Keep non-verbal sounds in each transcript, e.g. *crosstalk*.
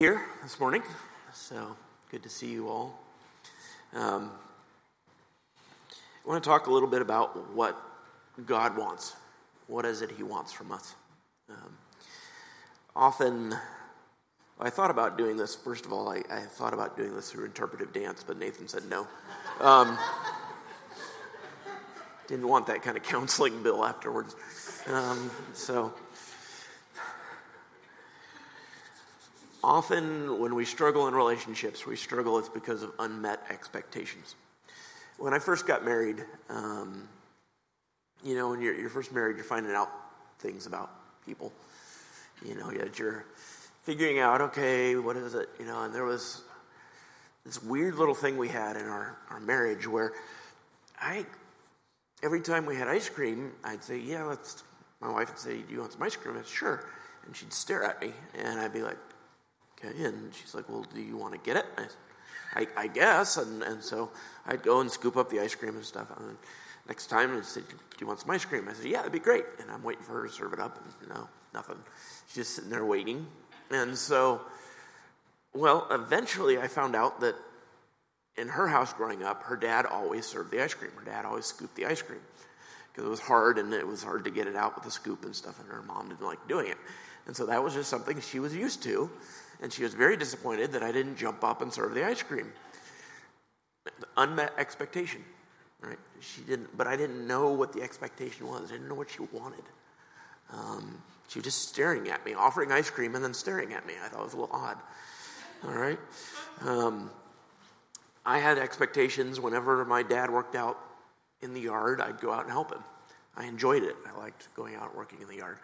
here this morning. So good to see you all. Um, I want to talk a little bit about what God wants. What is it He wants from us? Um, often, I thought about doing this. First of all, I, I, thought about doing this through interpretive dance, but Nathan said no. Um, didn't want that kind of counseling bill afterwards. Um, so Often, when we struggle in relationships, we struggle it's because of unmet expectations. When I first got married, um, you know, when you're, you're, first married, you're finding out things about people. You know, you're figuring out, okay, what is it? You know, and there was this weird little thing we had in our, our marriage where I, every time we had ice cream, I'd say, yeah, let's, my wife would say, do you want some ice cream? I'd say, sure. And she'd stare at me, and I'd be like, Okay, and she's like, Well, do you want to get it? I, I, I, guess. And, and so I'd go and scoop up the ice cream and stuff. And next time, I said, Do you want some ice cream? I said, Yeah, that'd be great. And I'm waiting for her to serve it up. And no, nothing. She's just sitting there waiting. And so, well, eventually I found out that in her house growing up, her dad always served the ice cream. Her dad always scooped the ice cream because it was hard and it was hard to get it out with a scoop and stuff. And her mom didn't like doing it. And so that was just something she was used to and she was very disappointed that I didn't jump up and serve the ice cream. Unmet expectation, right? She didn't, but I didn't know what the expectation was. I didn't know what she wanted. Um, she was just staring at me, offering ice cream and then staring at me. I thought it was a little odd. All right. Um, I had expectations whenever my dad worked out in the yard, I'd go out and help him. I enjoyed it. I liked going out working in the yard.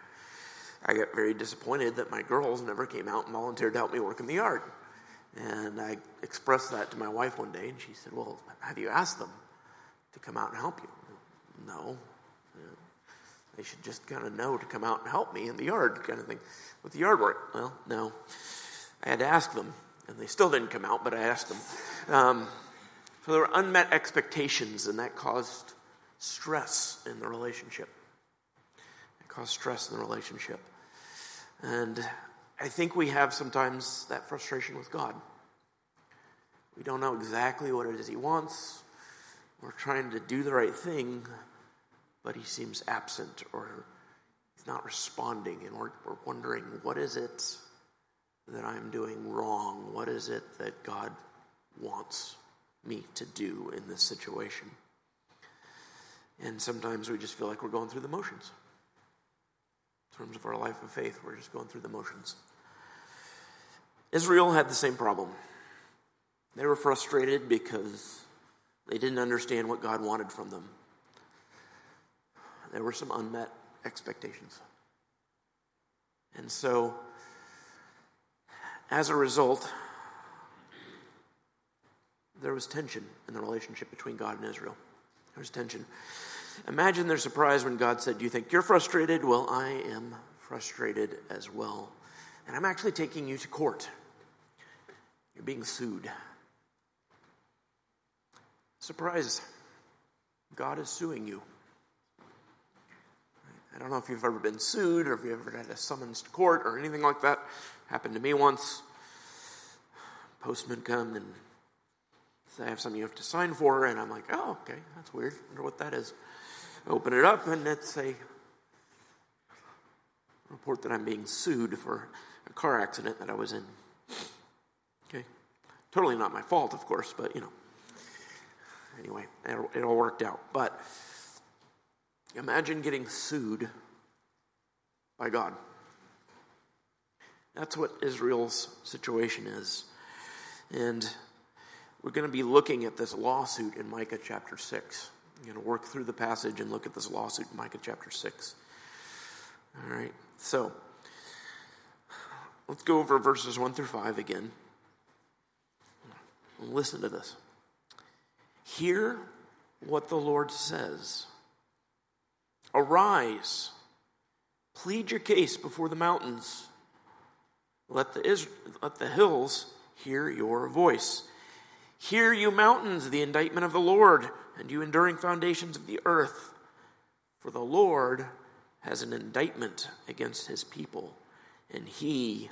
I got very disappointed that my girls never came out and volunteered to help me work in the yard. And I expressed that to my wife one day, and she said, Well, have you asked them to come out and help you? No. They should just kind of know to come out and help me in the yard, kind of thing. With the yard work, well, no. I had to ask them, and they still didn't come out, but I asked them. Um, so there were unmet expectations, and that caused stress in the relationship. It caused stress in the relationship. And I think we have sometimes that frustration with God. We don't know exactly what it is He wants. We're trying to do the right thing, but He seems absent or He's not responding. And we're, we're wondering, what is it that I'm doing wrong? What is it that God wants me to do in this situation? And sometimes we just feel like we're going through the motions terms of our life of faith. We're just going through the motions. Israel had the same problem. They were frustrated because they didn't understand what God wanted from them. There were some unmet expectations. And so, as a result, there was tension in the relationship between God and Israel. There was tension. Imagine their surprise when God said, Do you think you're frustrated? Well, I am frustrated as well. And I'm actually taking you to court. You're being sued. Surprise. God is suing you. I don't know if you've ever been sued or if you've ever had a summons to court or anything like that. Happened to me once. Postman come and say, I have something you have to sign for, and I'm like, oh, okay, that's weird. I wonder what that is open it up, and it's a report that I'm being sued for a car accident that I was in. Okay. Totally not my fault, of course, but you know. Anyway, it all worked out. But imagine getting sued by God. That's what Israel's situation is. And we're going to be looking at this lawsuit in Micah chapter 6. Going to work through the passage and look at this lawsuit in Micah chapter 6. All right, so let's go over verses 1 through 5 again. Listen to this. Hear what the Lord says. Arise, plead your case before the mountains. Let the, Israel, let the hills hear your voice. Hear, you mountains, the indictment of the Lord and you enduring foundations of the earth. For the Lord has an indictment against his people, and he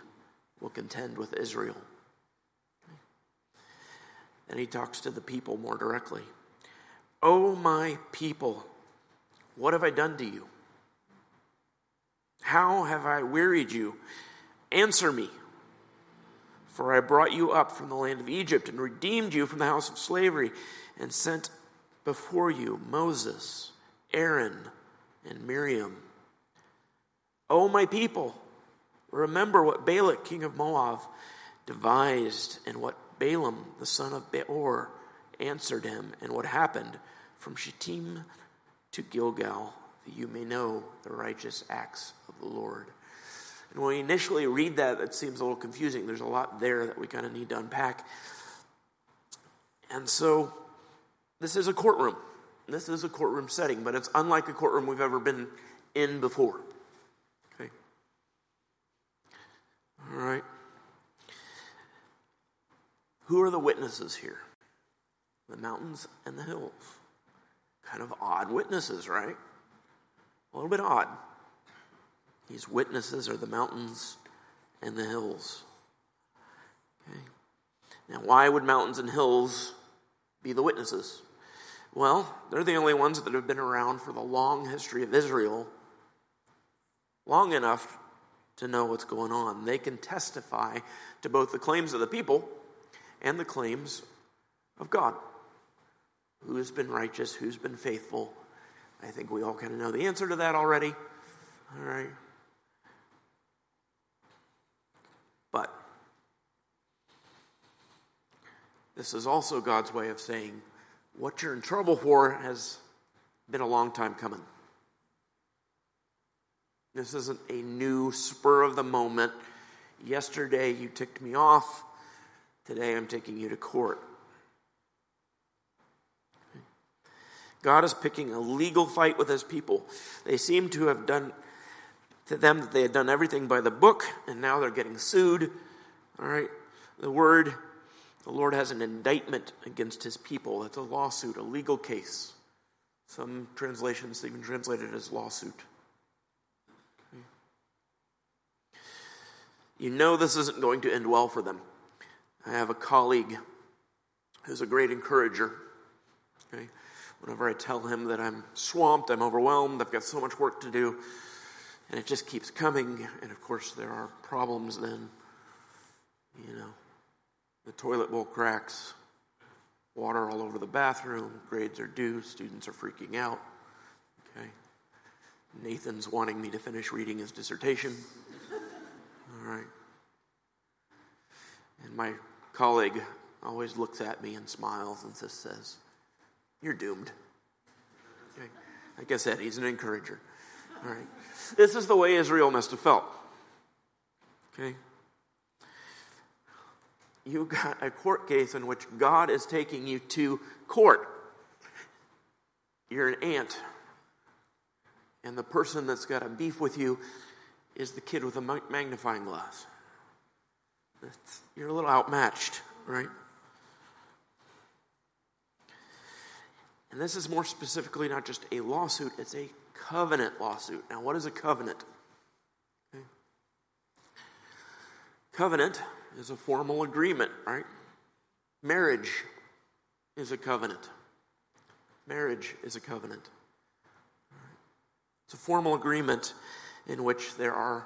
will contend with Israel. And he talks to the people more directly. Oh, my people, what have I done to you? How have I wearied you? Answer me. For I brought you up from the land of Egypt and redeemed you from the house of slavery and sent before you Moses, Aaron, and Miriam. O my people, remember what Balak, king of Moab, devised and what Balaam, the son of Beor, answered him, and what happened from Shittim to Gilgal, that you may know the righteous acts of the Lord. And when we initially read that, it seems a little confusing. There's a lot there that we kind of need to unpack. And so, this is a courtroom. This is a courtroom setting, but it's unlike a courtroom we've ever been in before. Okay? All right. Who are the witnesses here? The mountains and the hills. Kind of odd witnesses, right? A little bit odd. These witnesses are the mountains and the hills. Okay. Now, why would mountains and hills be the witnesses? Well, they're the only ones that have been around for the long history of Israel, long enough to know what's going on. They can testify to both the claims of the people and the claims of God. Who has been righteous? Who's been faithful? I think we all kind of know the answer to that already. All right. But this is also God's way of saying what you're in trouble for has been a long time coming. This isn't a new spur of the moment. Yesterday you ticked me off. Today I'm taking you to court. God is picking a legal fight with his people. They seem to have done to them that they had done everything by the book, and now they're getting sued. All right. The word, the Lord has an indictment against his people. That's a lawsuit, a legal case. Some translations even translate it as lawsuit. You know this isn't going to end well for them. I have a colleague who's a great encourager. Okay. Whenever I tell him that I'm swamped, I'm overwhelmed, I've got so much work to do, and it just keeps coming, and of course, there are problems then. You know, the toilet bowl cracks, water all over the bathroom, grades are due, students are freaking out. Okay. Nathan's wanting me to finish reading his dissertation. All right. And my colleague always looks at me and smiles and just says, you're doomed. Okay. Like I said, he's an encourager. All right. This is the way Israel must have felt. Okay. You got a court case in which God is taking you to court. You're an ant. And the person that's got a beef with you is the kid with a magnifying glass. It's, you're a little outmatched, right? And this is more specifically not just a lawsuit, it's a covenant lawsuit. Now, what is a covenant? Okay. Covenant is a formal agreement, right? Marriage is a covenant. Marriage is a covenant. It's a formal agreement in which there are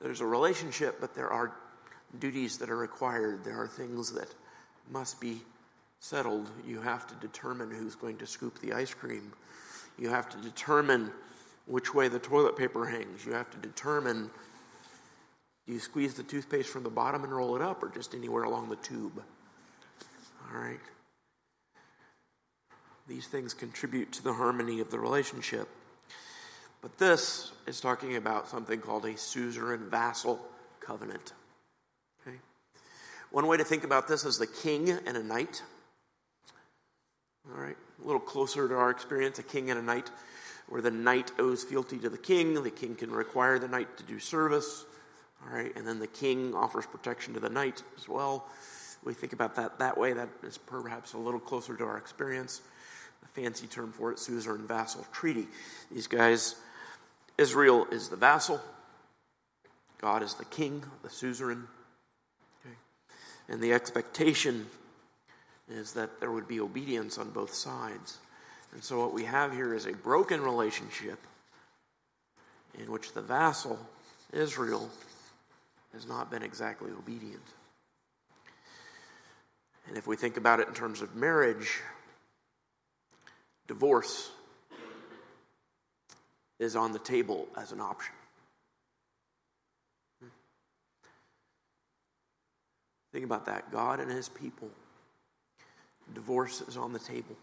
there's a relationship, but there are duties that are required. There are things that must be settled, you have to determine who's going to scoop the ice cream. You have to determine which way the toilet paper hangs. You have to determine do you squeeze the toothpaste from the bottom and roll it up or just anywhere along the tube? All right. These things contribute to the harmony of the relationship. But this is talking about something called a suzerain vassal covenant. Okay? One way to think about this is the king and a knight. All right, a little closer to our experience, a king and a knight, where the knight owes fealty to the king. The king can require the knight to do service. All right, and then the king offers protection to the knight as well. We think about that that way. That is perhaps a little closer to our experience. The fancy term for it, suzerain vassal treaty. These guys, Israel is the vassal. God is the king, the suzerain. Okay? And the expectation is that there would be obedience on both sides. And so what we have here is a broken relationship in which the vassal, Israel, has not been exactly obedient. And if we think about it in terms of marriage, divorce is on the table as an option. Think about that. God and his people. Divorce is on the table.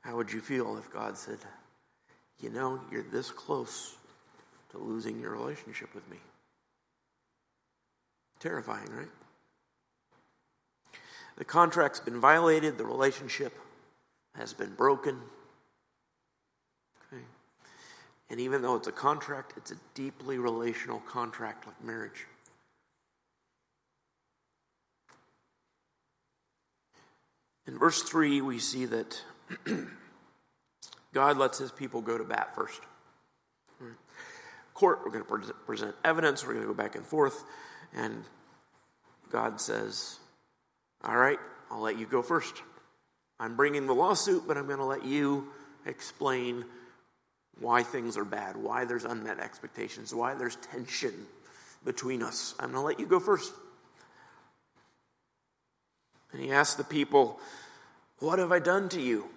How would you feel if God said, You know, you're this close to losing your relationship with me? Terrifying, right? The contract's been violated, the relationship has been broken. And even though it's a contract, it's a deeply relational contract like marriage. In verse 3, we see that *clears throat* God lets his people go to bat first. Court, we're going to present evidence, we're going to go back and forth, and God says, All right, I'll let you go first. I'm bringing the lawsuit, but I'm going to let you explain why things are bad, why there's unmet expectations, why there's tension between us. I'm going to let you go first. And he asked the people, What have I done to you?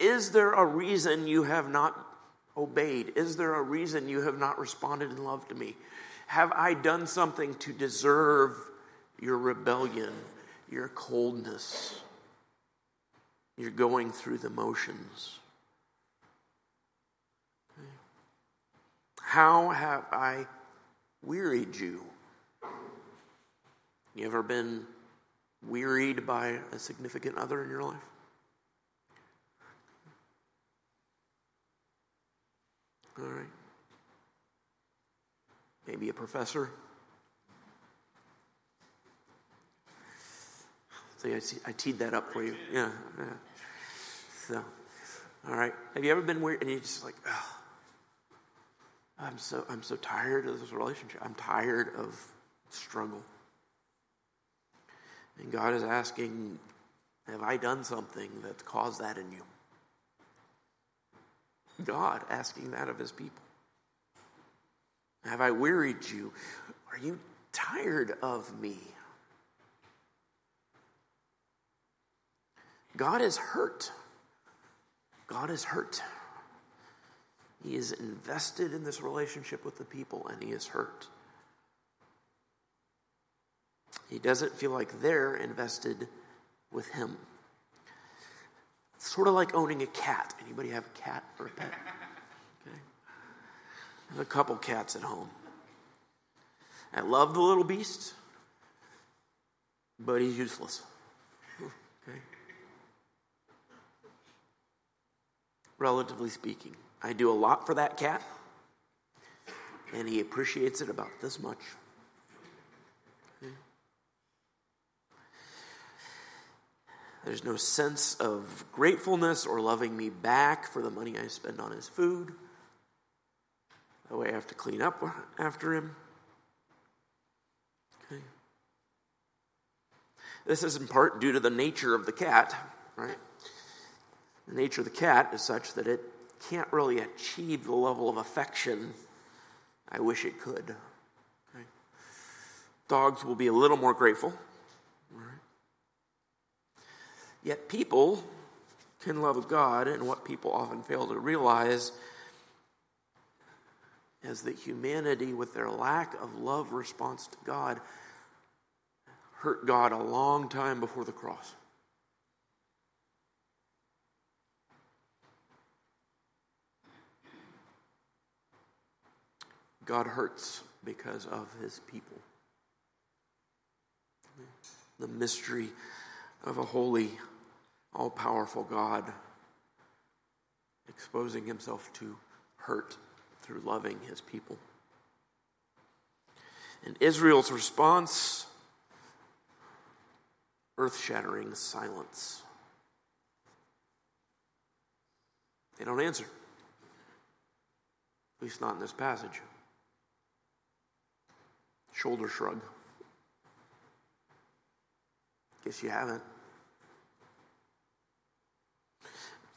Is there a reason you have not obeyed? Is there a reason you have not responded in love to me? Have I done something to deserve your rebellion, your coldness? You're going through the motions. How have I wearied you? You ever been wearied by a significant other in your life? All right. Maybe a professor. See, I, I teed that up for you. Yeah, yeah. So, all right. Have you ever been weird and you're just like, oh, I'm so I'm so tired of this relationship. I'm tired of struggle. And God is asking, have I done something that's caused that in you? God asking that of his people. Have I wearied you? Are you tired of me? God is hurt. God is hurt. He is invested in this relationship with the people and he is hurt. He doesn't feel like they're invested with him. It's sort of like owning a cat. Anybody have a cat or a pet? Okay. I have a couple cats at home. I love the little beast, but he's useless. Okay. Relatively speaking, I do a lot for that cat, and he appreciates it about this much. There's no sense of gratefulness or loving me back for the money I spend on his food, That way I have to clean up after him. Okay. This is in part due to the nature of the cat, right? The nature of the cat is such that it can't really achieve the level of affection I wish it could. Dogs will be a little more grateful Yet people can love God, and what people often fail to realize is that humanity, with their lack of love response to God, hurt God a long time before the cross. God hurts because of his people. The mystery of a holy, all powerful God exposing himself to hurt through loving his people. And Israel's response earth shattering silence. They don't answer. At least not in this passage. Shoulder shrug. Guess you haven't.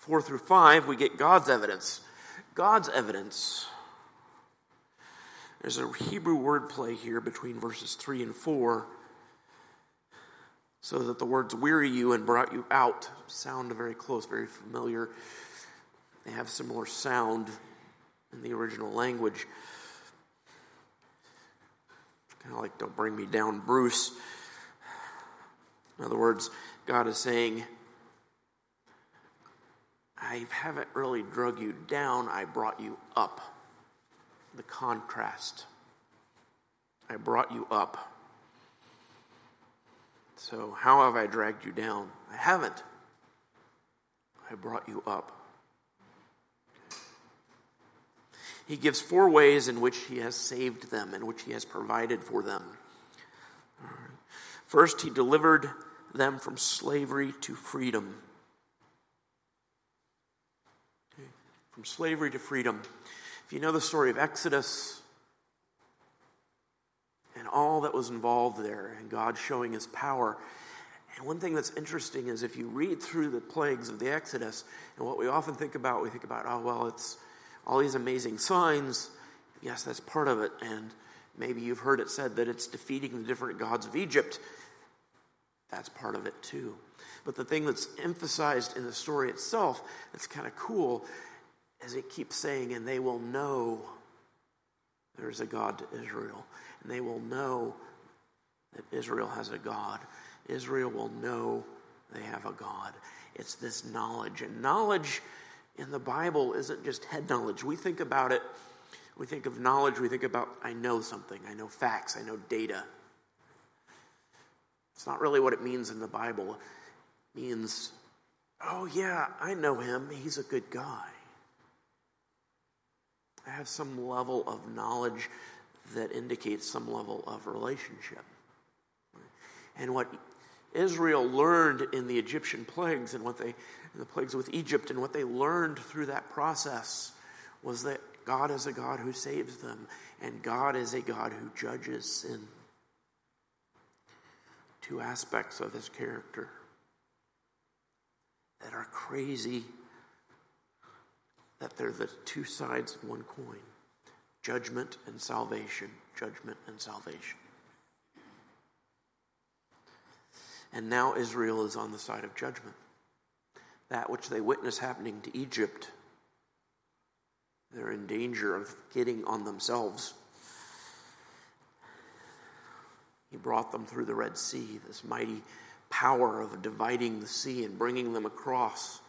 Four through five, we get God's evidence. God's evidence. There's a Hebrew word play here between verses three and four, so that the words weary you and brought you out sound very close, very familiar. They have similar sound in the original language. Kind of like, don't bring me down, Bruce. In other words, God is saying, I haven't really drug you down, I brought you up. The contrast. I brought you up. So, how have I dragged you down? I haven't. I brought you up. He gives four ways in which he has saved them, in which he has provided for them. First, he delivered them from slavery to freedom. From slavery to freedom. If you know the story of Exodus and all that was involved there, and God showing his power. And one thing that's interesting is if you read through the plagues of the Exodus, and what we often think about, we think about, oh, well, it's all these amazing signs. Yes, that's part of it. And maybe you've heard it said that it's defeating the different gods of Egypt. That's part of it too. But the thing that's emphasized in the story itself that's kind of cool is it keeps saying, and they will know there's a God to Israel. And they will know that Israel has a God. Israel will know they have a God. It's this knowledge. And knowledge in the Bible isn't just head knowledge. We think about it, we think of knowledge, we think about, I know something, I know facts, I know data. It's not really what it means in the Bible. It means, oh, yeah, I know him. He's a good guy. I have some level of knowledge that indicates some level of relationship. And what Israel learned in the Egyptian plagues and what they, the plagues with Egypt, and what they learned through that process was that God is a God who saves them, and God is a God who judges sin two aspects of his character that are crazy, that they're the two sides of one coin judgment and salvation, judgment and salvation. And now Israel is on the side of judgment. That which they witness happening to Egypt, they're in danger of getting on themselves. He brought them through the Red Sea, this mighty power of dividing the sea and bringing them across.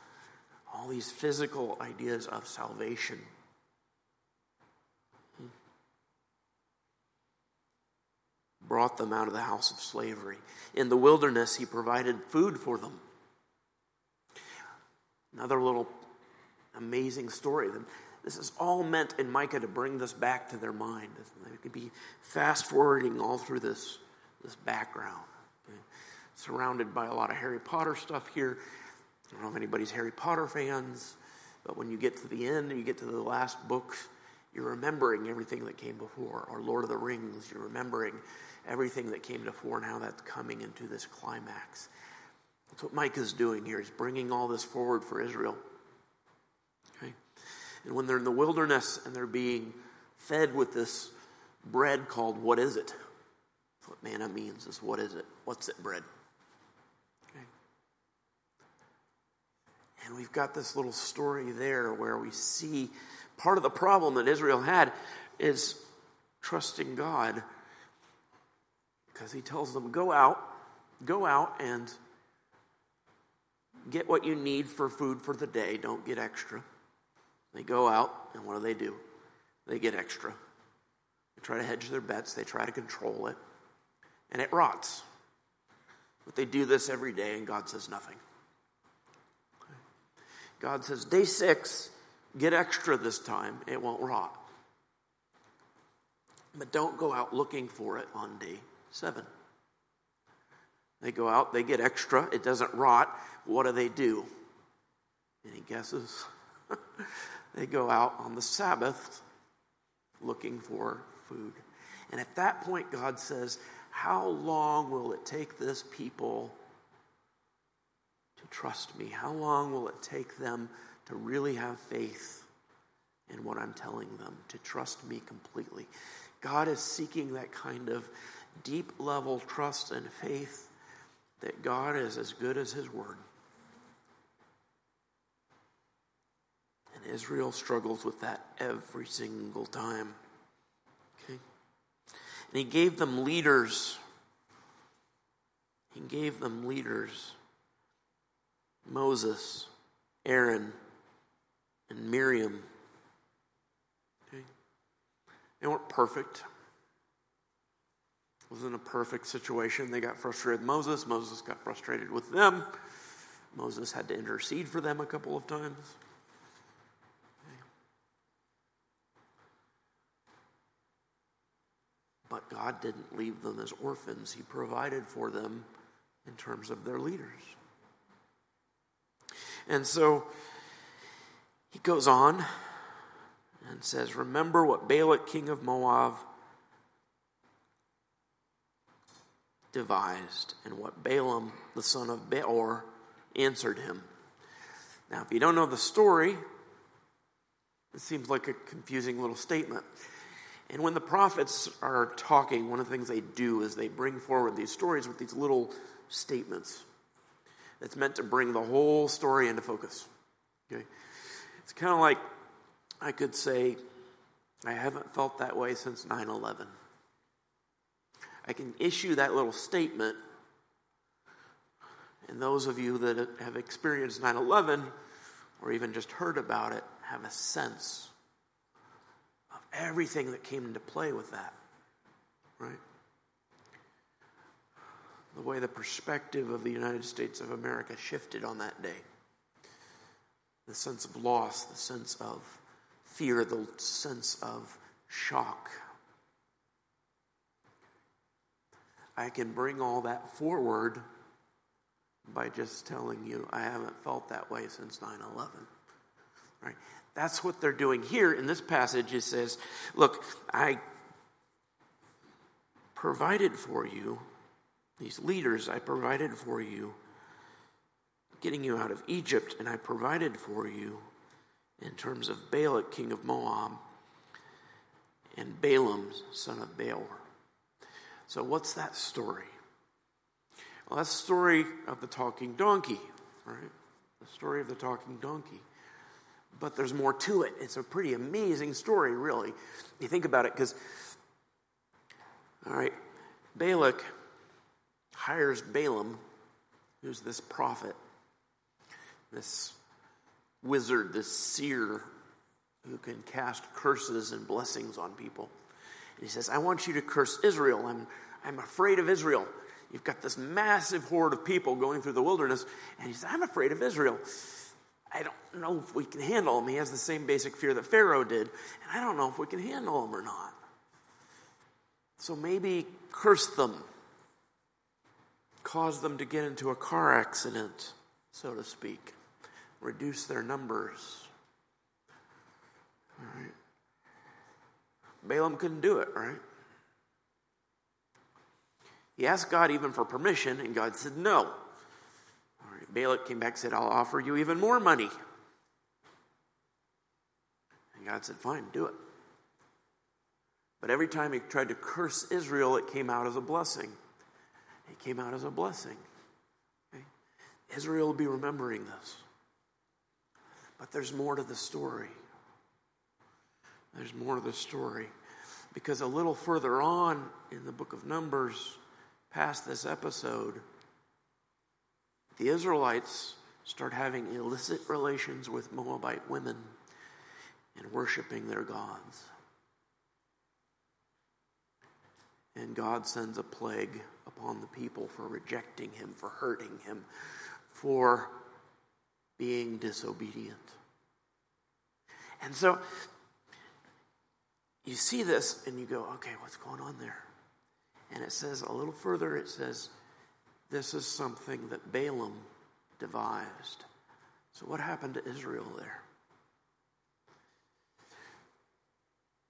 All these physical ideas of salvation. Brought them out of the house of slavery. In the wilderness, he provided food for them. Another little amazing story. This is all meant in Micah to bring this back to their mind. They could be fast forwarding all through this this background. Okay? Surrounded by a lot of Harry Potter stuff here. I don't know if anybody's Harry Potter fans, but when you get to the end you get to the last books, you're remembering everything that came before. Or Lord of the Rings, you're remembering everything that came before and how that's coming into this climax. That's what Micah is doing here. He's bringing all this forward for Israel. Okay? And when they're in the wilderness and they're being fed with this bread called what is it? what manna means is what is it? What's it, bread? And we've got this little story there where we see part of the problem that Israel had is trusting God because he tells them, go out, go out and get what you need for food for the day. Don't get extra. They go out, and what do they do? They get extra. They try to hedge their bets, they try to control it and it rots. But they do this every day, and God says nothing. God says, Day six, get extra this time, it won't rot. But don't go out looking for it on day seven. They go out, they get extra, it doesn't rot. What do they do? Any guesses? *laughs* they go out on the Sabbath looking for food. And at that point, God says, How long will it take this people trust me? How long will it take them to really have faith in what I'm telling them, to trust me completely? God is seeking that kind of deep level trust and faith that God is as good as His Word. And Israel struggles with that every single time. Okay? And He gave them leaders. He gave them leaders Moses, Aaron, and Miriam. Okay? They weren't perfect. It wasn't a perfect situation. They got frustrated with Moses. Moses got frustrated with them. Moses had to intercede for them a couple of times. But God didn't leave them as orphans. He provided for them in terms of their leaders. And so he goes on and says, Remember what Balak, king of Moab, devised, and what Balaam, the son of Beor, answered him. Now, if you don't know the story, it seems like a confusing little statement. And when the prophets are talking, one of the things they do is they bring forward these stories with these little statements. It's meant to bring the whole story into focus. Okay? It's kind of like I could say, I haven't felt that way since 9 11. I can issue that little statement, and those of you that have experienced 9 11 or even just heard about it have a sense of everything that came into play with that, right? The way the perspective of the United States of America shifted on that day. The sense of loss, the sense of fear, the sense of shock. I can bring all that forward by just telling you I haven't felt that way since 9 11. Right? That's what they're doing here in this passage. It says, Look, I provided for you, these leaders, I provided for you, getting you out of Egypt, and I provided for you in terms of Balak, king of Moab, and Balaam, son of Beor. So, what's that story? Well, that's the story of the talking donkey, right? The story of the talking donkey. But there's more to it. It's a pretty amazing story, really. You think about it, because, all right, Balak hires Balaam, who's this prophet, this wizard, this seer who can cast curses and blessings on people. And he says, I want you to curse Israel. I'm, I'm afraid of Israel. You've got this massive horde of people going through the wilderness. And he says, I'm afraid of Israel. I don't know if we can handle him. He has the same basic fear that Pharaoh did. And I don't know if we can handle him or not. So maybe curse them, cause them to get into a car accident, so to speak, reduce their numbers. All right. Balaam couldn't do it, right? He asked God even for permission, and God said no. All right, Balak came back and said, I'll offer you even more money. And God said, Fine, do it. But every time he tried to curse Israel, it came out as a blessing. It came out as a blessing. Okay? Israel will be remembering this. But there's more to the story. There's more to the story. Because a little further on in the book of Numbers, past this episode, the Israelites start having illicit relations with Moabite women and worshiping their gods. And God sends a plague upon the people for rejecting him, for hurting him, for being disobedient. And so you see this and you go, okay, what's going on there? And it says a little further, it says, this is something that Balaam devised. So, what happened to Israel there?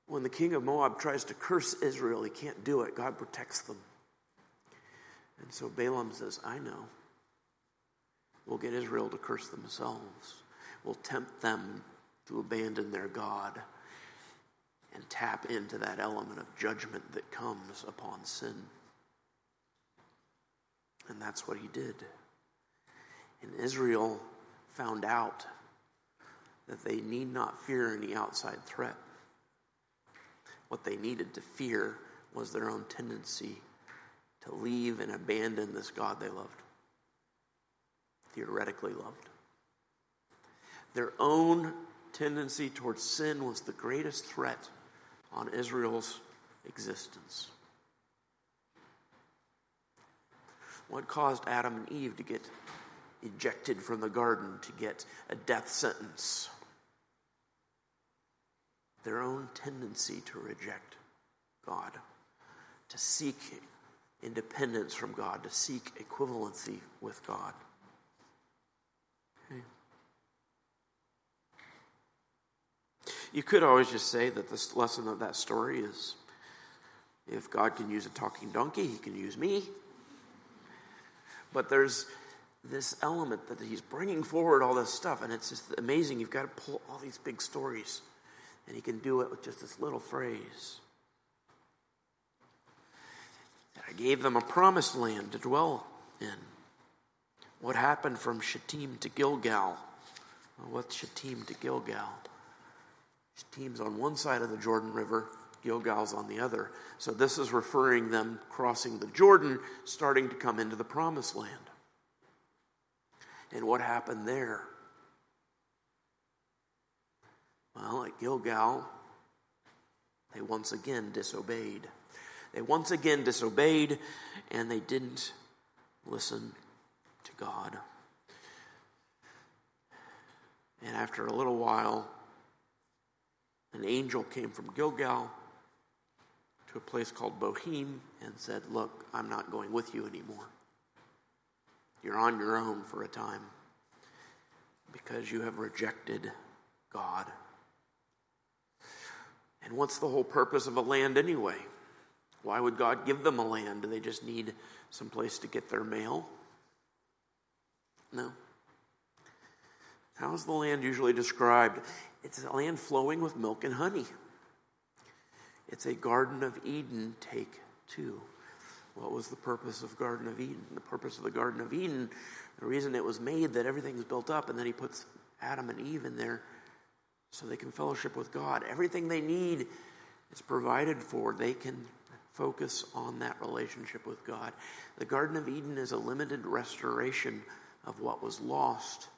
When the king of Moab tries to curse Israel, he can't do it. God protects them. And so Balaam says, I know. We'll get Israel to curse themselves. We'll tempt them to abandon their God and tap into that element of judgment that comes upon sin. And that's what he did. And Israel found out that they need not fear any outside threat. What they needed to fear was their own tendency to leave and abandon this God they loved, theoretically loved. Their own tendency towards sin was the greatest threat on Israel's existence. What caused Adam and Eve to get ejected from the garden, to get a death sentence? Their own tendency to reject God, to seek independence from God, to seek equivalency with God. Okay. You could always just say that the lesson of that story is if God can use a talking donkey, he can use me. But there's this element that he's bringing forward all this stuff, and it's just amazing. You've got to pull all these big stories, and he can do it with just this little phrase. I gave them a promised land to dwell in. What happened from Shittim to Gilgal? Well, what's Shittim to Gilgal? Shittim's on one side of the Jordan River, Gilgal's on the other. So this is referring them crossing the Jordan, starting to come into the promised land. And what happened there? Well, at Gilgal, they once again disobeyed. They once again disobeyed and they didn't listen to God. And after a little while, an angel came from Gilgal to a place called Bochim and said, Look, I'm not going with you anymore. You're on your own for a time because you have rejected God. And what's the whole purpose of a land anyway? Why would God give them a land? Do they just need some place to get their mail? No. How is the land usually described? It's a land flowing with milk and honey. It's a Garden of Eden, take two. What was the purpose of Garden of Eden? The purpose of the Garden of Eden, the reason it was made that everything's built up, and then he puts Adam and Eve in there so they can fellowship with God. Everything they need is provided for. They can focus on that relationship with God. The Garden of Eden is a limited restoration of what was lost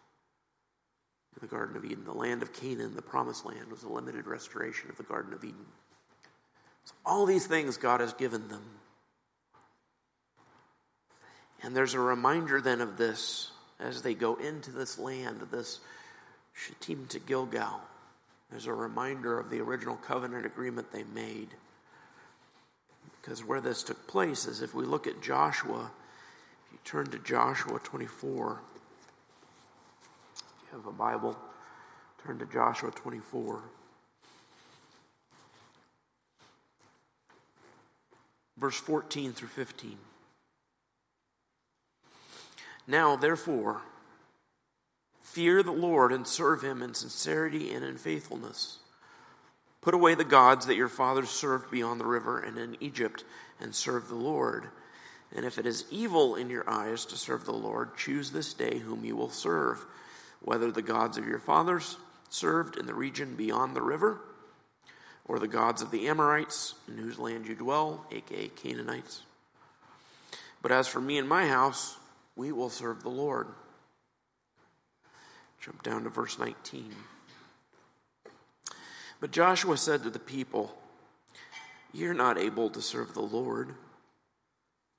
in the Garden of Eden. The land of Canaan, the promised land, was a limited restoration of the Garden of Eden. So all these things God has given them. And there's a reminder then of this as they go into this land, this Shittim to Gilgal. There's a reminder of the original covenant agreement they made. Because where this took place is if we look at Joshua, if you turn to Joshua 24, if you have a Bible, turn to Joshua 24. Verse 14 through 15. Now, therefore, fear the Lord and serve him in sincerity and in faithfulness. Put away the gods that your fathers served beyond the river and in Egypt, and serve the Lord. And if it is evil in your eyes to serve the Lord, choose this day whom you will serve, whether the gods of your fathers served in the region beyond the river, or the gods of the Amorites in whose land you dwell, aka Canaanites. But as for me and my house, we will serve the Lord. Jump down to verse 19. But Joshua said to the people, You're not able to serve the Lord,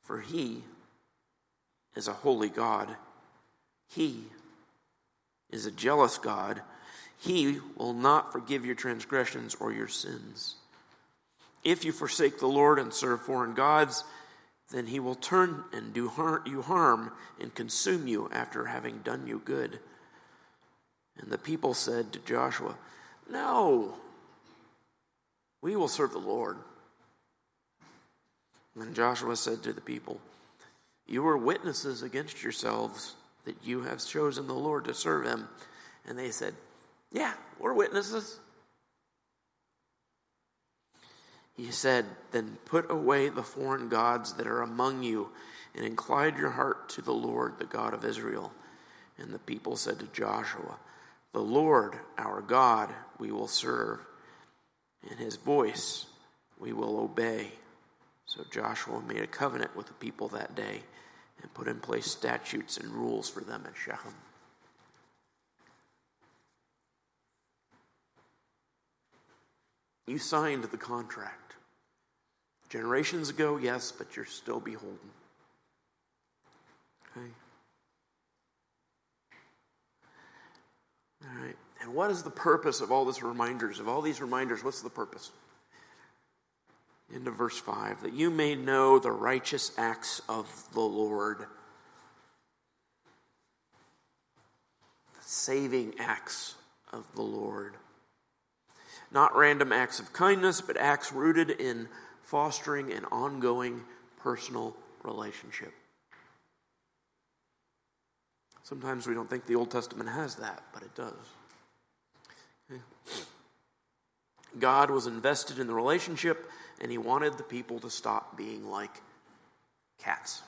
for he is a holy God. He is a jealous God. He will not forgive your transgressions or your sins. If you forsake the Lord and serve foreign gods, then he will turn and do you harm and consume you after having done you good. And the people said to Joshua, No, We will serve the Lord. And Joshua said to the people, You are witnesses against yourselves that you have chosen the Lord to serve him. And they said, Yeah, we're witnesses. He said, Then put away the foreign gods that are among you, and incline your heart to the Lord, the God of Israel. And the people said to Joshua, The Lord, our God, we will serve, and his voice we will obey. So Joshua made a covenant with the people that day and put in place statutes and rules for them at Shechem. You signed the contract. Generations ago, yes, but you're still beholden. Okay? All right. And what is the purpose of all these reminders? Of all these reminders, what's the purpose? Into verse 5 that you may know the righteous acts of the Lord, the saving acts of the Lord. Not random acts of kindness, but acts rooted in fostering an ongoing personal relationship. Sometimes we don't think the Old Testament has that, but it does. God was invested in the relationship, and He wanted the people to stop being like cats.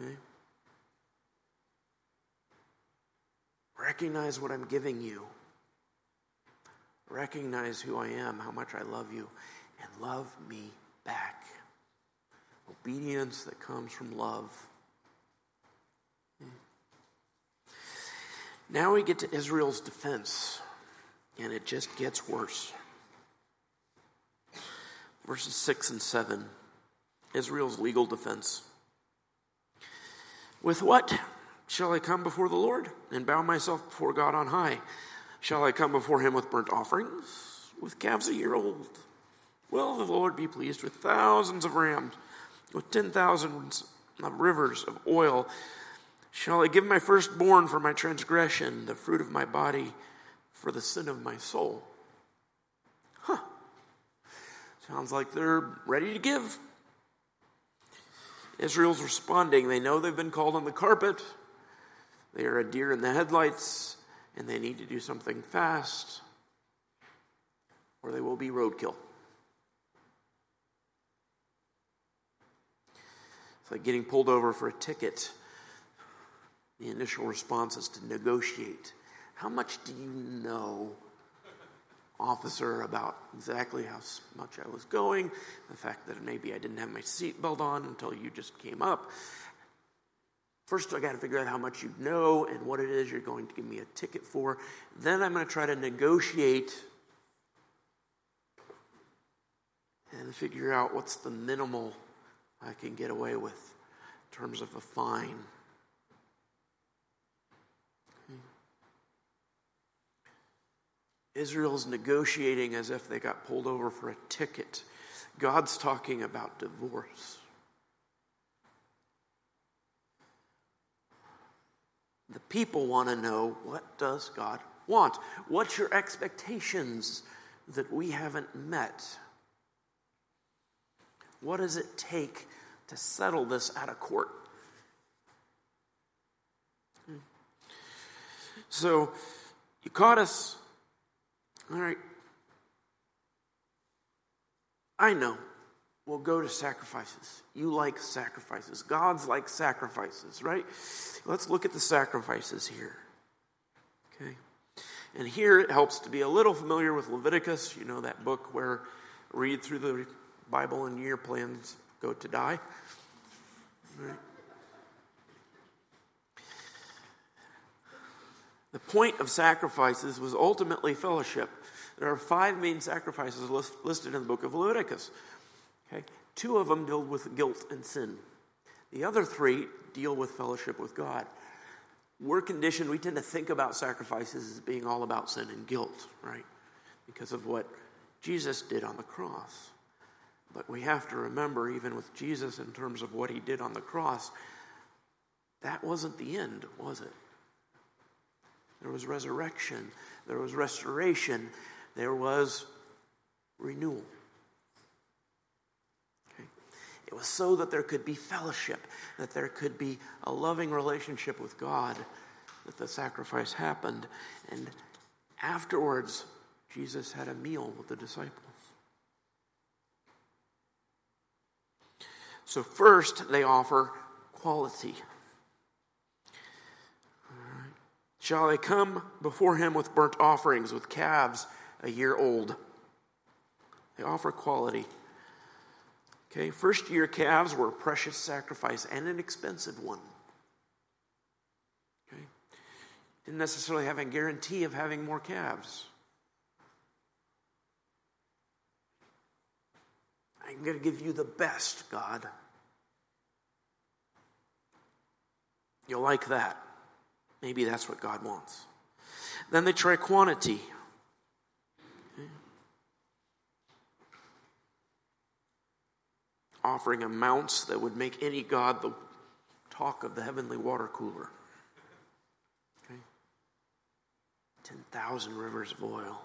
Okay. Recognize what I'm giving you. Recognize who I am, how much I love you, and love me back. Obedience that comes from love. Now we get to Israel's defense, and it just gets worse. Verses 6 and 7 Israel's legal defense. With what shall I come before the Lord and bow myself before God on high? Shall I come before him with burnt offerings, with calves a year old? Will the Lord be pleased with thousands of rams, with ten thousands of rivers of oil? Shall I give my firstborn for my transgression, the fruit of my body for the sin of my soul? Huh. Sounds like they're ready to give. Israel's responding. They know they've been called on the carpet. They are a deer in the headlights and they need to do something fast, or they will be roadkill. It's like getting pulled over for a ticket. The initial response is to negotiate. How much do you know, officer, about exactly how much I was going? The fact that maybe I didn't have my seatbelt on until you just came up. First, I got to figure out how much you know and what it is you're going to give me a ticket for. Then I'm going to try to negotiate and figure out what's the minimal I can get away with in terms of a fine. Israel's negotiating as if they got pulled over for a ticket. God's talking about divorce. The people want to know what does God want? What's your expectations that we haven't met? What does it take to settle this out of court? Hmm. So, you caught us. All right. I know We'll go to sacrifices. You like sacrifices. God's like sacrifices, right? Let's look at the sacrifices here. Okay. And here it helps to be a little familiar with Leviticus, you know, that book where read through the Bible and your plans go to die. Right. The point of sacrifices was ultimately fellowship. There are five main sacrifices listed in the book of Leviticus. Okay? Two of them deal with guilt and sin. The other three deal with fellowship with God. We're conditioned, we tend to think about sacrifices as being all about sin and guilt, right? Because of what Jesus did on the cross. But we have to remember, even with Jesus, in terms of what he did on the cross, that wasn't the end, was it? There was resurrection, there was restoration, there was renewal. Okay? It was so that there could be fellowship, that there could be a loving relationship with God, that the sacrifice happened. And afterwards, Jesus had a meal with the disciples. So, first, they offer quality. Shall they come before him with burnt offerings, with calves a year old? They offer quality. Okay, first year calves were a precious sacrifice and an expensive one. Okay, didn't necessarily have a guarantee of having more calves. I'm going to give you the best, God. You'll like that. Maybe that's what God wants. Then they try quantity. Offering amounts that would make any God the talk of the heavenly water cooler. Okay? 10,000 rivers of oil,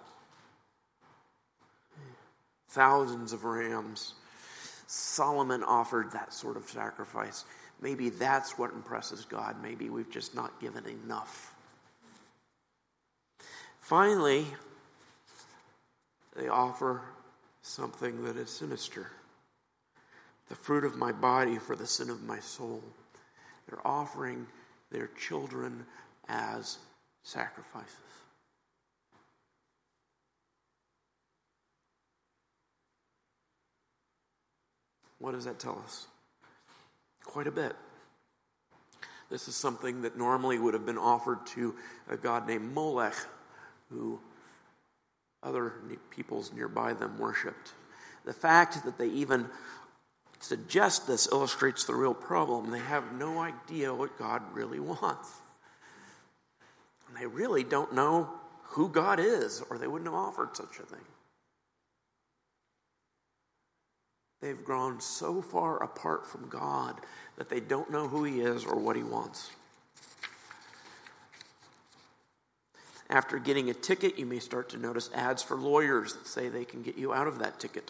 thousands of rams. Solomon offered that sort of sacrifice. Maybe that's what impresses God. Maybe we've just not given enough. Finally, they offer something that is sinister the fruit of my body for the sin of my soul. They're offering their children as sacrifices. What does that tell us? quite a bit. This is something that normally would have been offered to a god named Molech, who other peoples nearby them worshipped. The fact that they even suggest this illustrates the real problem. They have no idea what God really wants. And they really don't know who God is, or they wouldn't have offered such a thing. They've grown so far apart from God that they don't know who He is or what He wants. After getting a ticket, you may start to notice ads for lawyers that say they can get you out of that ticket.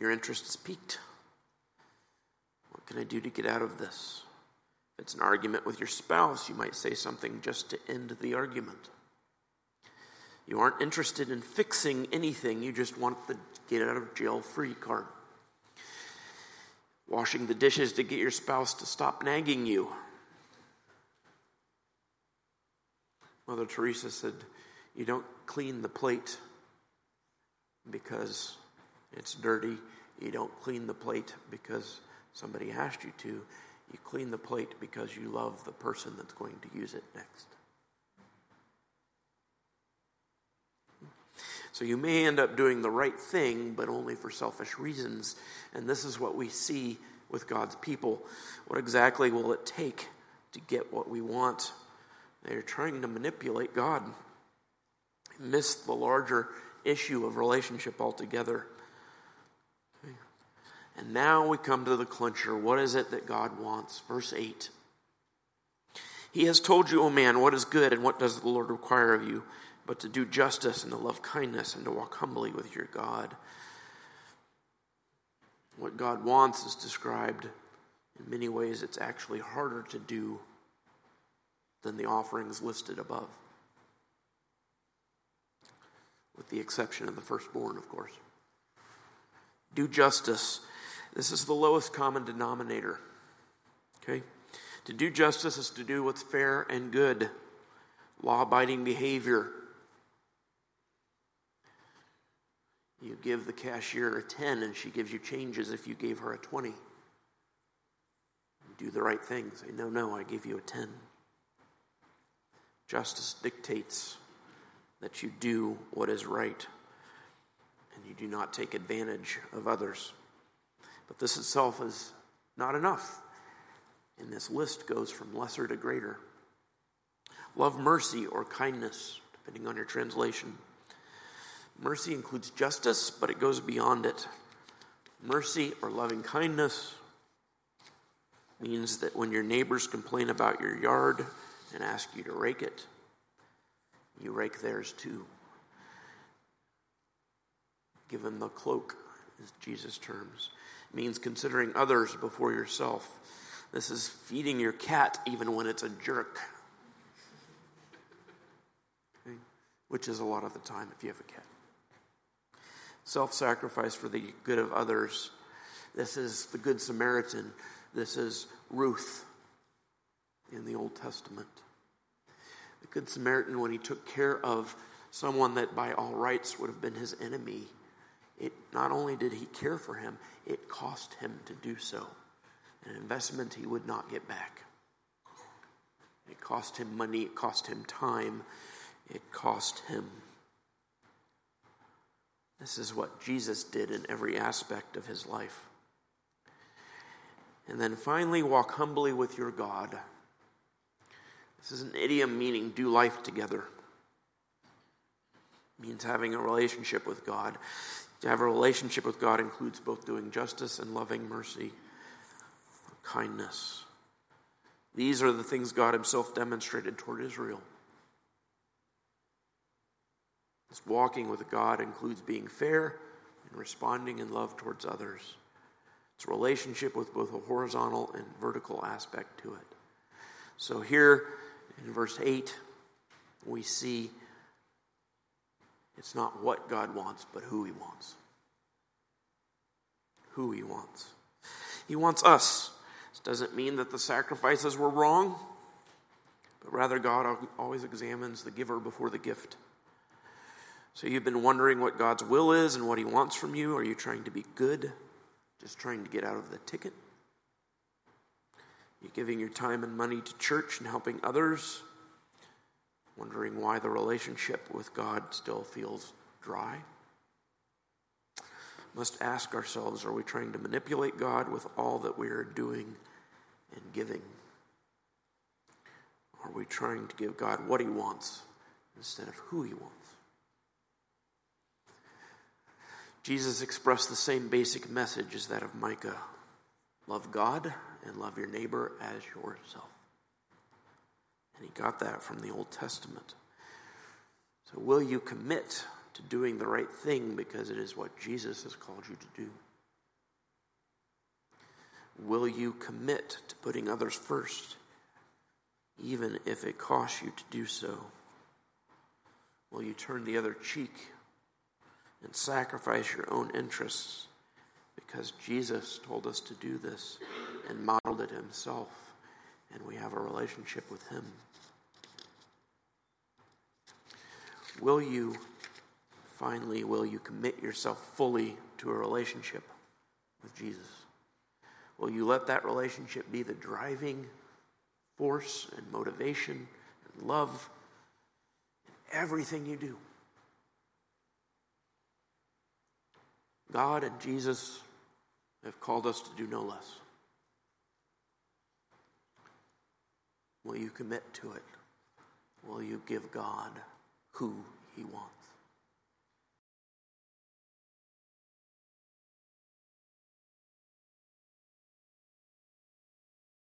Your interest is piqued. What can I do to get out of this? If it's an argument with your spouse, you might say something just to end the argument. You aren't interested in fixing anything, you just want the get out of jail free card. Washing the dishes to get your spouse to stop nagging you. Mother Teresa said, You don't clean the plate because it's dirty. You don't clean the plate because somebody asked you to. You clean the plate because you love the person that's going to use it next. So you may end up doing the right thing, but only for selfish reasons. And this is what we see with God's people. What exactly will it take to get what we want? They're trying to manipulate God, miss the larger issue of relationship altogether. And now we come to the clincher. What is it that God wants? Verse 8. He has told you, O man, what is good and what does the Lord require of you? but to do justice and to love kindness and to walk humbly with your God. What God wants is described in many ways, it's actually harder to do than the offerings listed above, with the exception of the firstborn, of course. Do justice. This is the lowest common denominator. Okay? To do justice is to do what's fair and good, law abiding behavior. You give the cashier a 10 and she gives you changes if you gave her a 20. do the right thing. Say, no, no, I gave you a 10. Justice dictates that you do what is right and you do not take advantage of others. But this itself is not enough. And this list goes from lesser to greater. Love mercy or kindness, depending on your translation. Mercy includes justice, but it goes beyond it. Mercy or loving kindness means that when your neighbors complain about your yard and ask you to rake it, you rake theirs too. Given the cloak, is Jesus' terms. Means considering others before yourself. This is feeding your cat even when it's a jerk. Okay? Which is a lot of the time if you have a cat. Self sacrifice for the good of others. This is the Good Samaritan. This is Ruth in the Old Testament. The Good Samaritan, when he took care of someone that by all rights would have been his enemy, it not only did he care for him, it cost him to do so. An investment he would not get back. It cost him money, it cost him time, it cost him. This is what Jesus did in every aspect of his life. And then finally, walk humbly with your God. This is an idiom meaning do life together. It means having a relationship with God. To have a relationship with God includes both doing justice and loving mercy, kindness. These are the things God Himself demonstrated toward Israel. This walking with God includes being fair and responding in love towards others. It's a relationship with both a horizontal and vertical aspect to it. So here in verse 8, we see it's not what God wants, but who He wants. Who He wants. He wants us. This doesn't mean that the sacrifices were wrong, but rather God always examines the giver before the gift. So you've been wondering what God's will is and what He wants from you. Are you trying to be good? Just trying to get out of the ticket? You're you giving your time and money to church and helping others? Wondering why the relationship with God still feels dry. Must ask ourselves are we trying to manipulate God with all that we are doing and giving? Are we trying to give God what He wants instead of who He wants? Jesus expressed the same basic message as that of Micah love God and love your neighbor as yourself. And he got that from the Old Testament. So, will you commit to doing the right thing because it is what Jesus has called you to do? Will you commit to putting others first, even if it costs you to do so? Will you turn the other cheek and sacrifice your own interests because Jesus told us to do this and modeled it himself, and we have a relationship with him? Will you, finally, will you commit yourself fully to a relationship with Jesus? Will you let that relationship be the driving force and motivation and love in everything you do? God and Jesus have called us to do no less. Will you commit to it? Will you give God who he wants.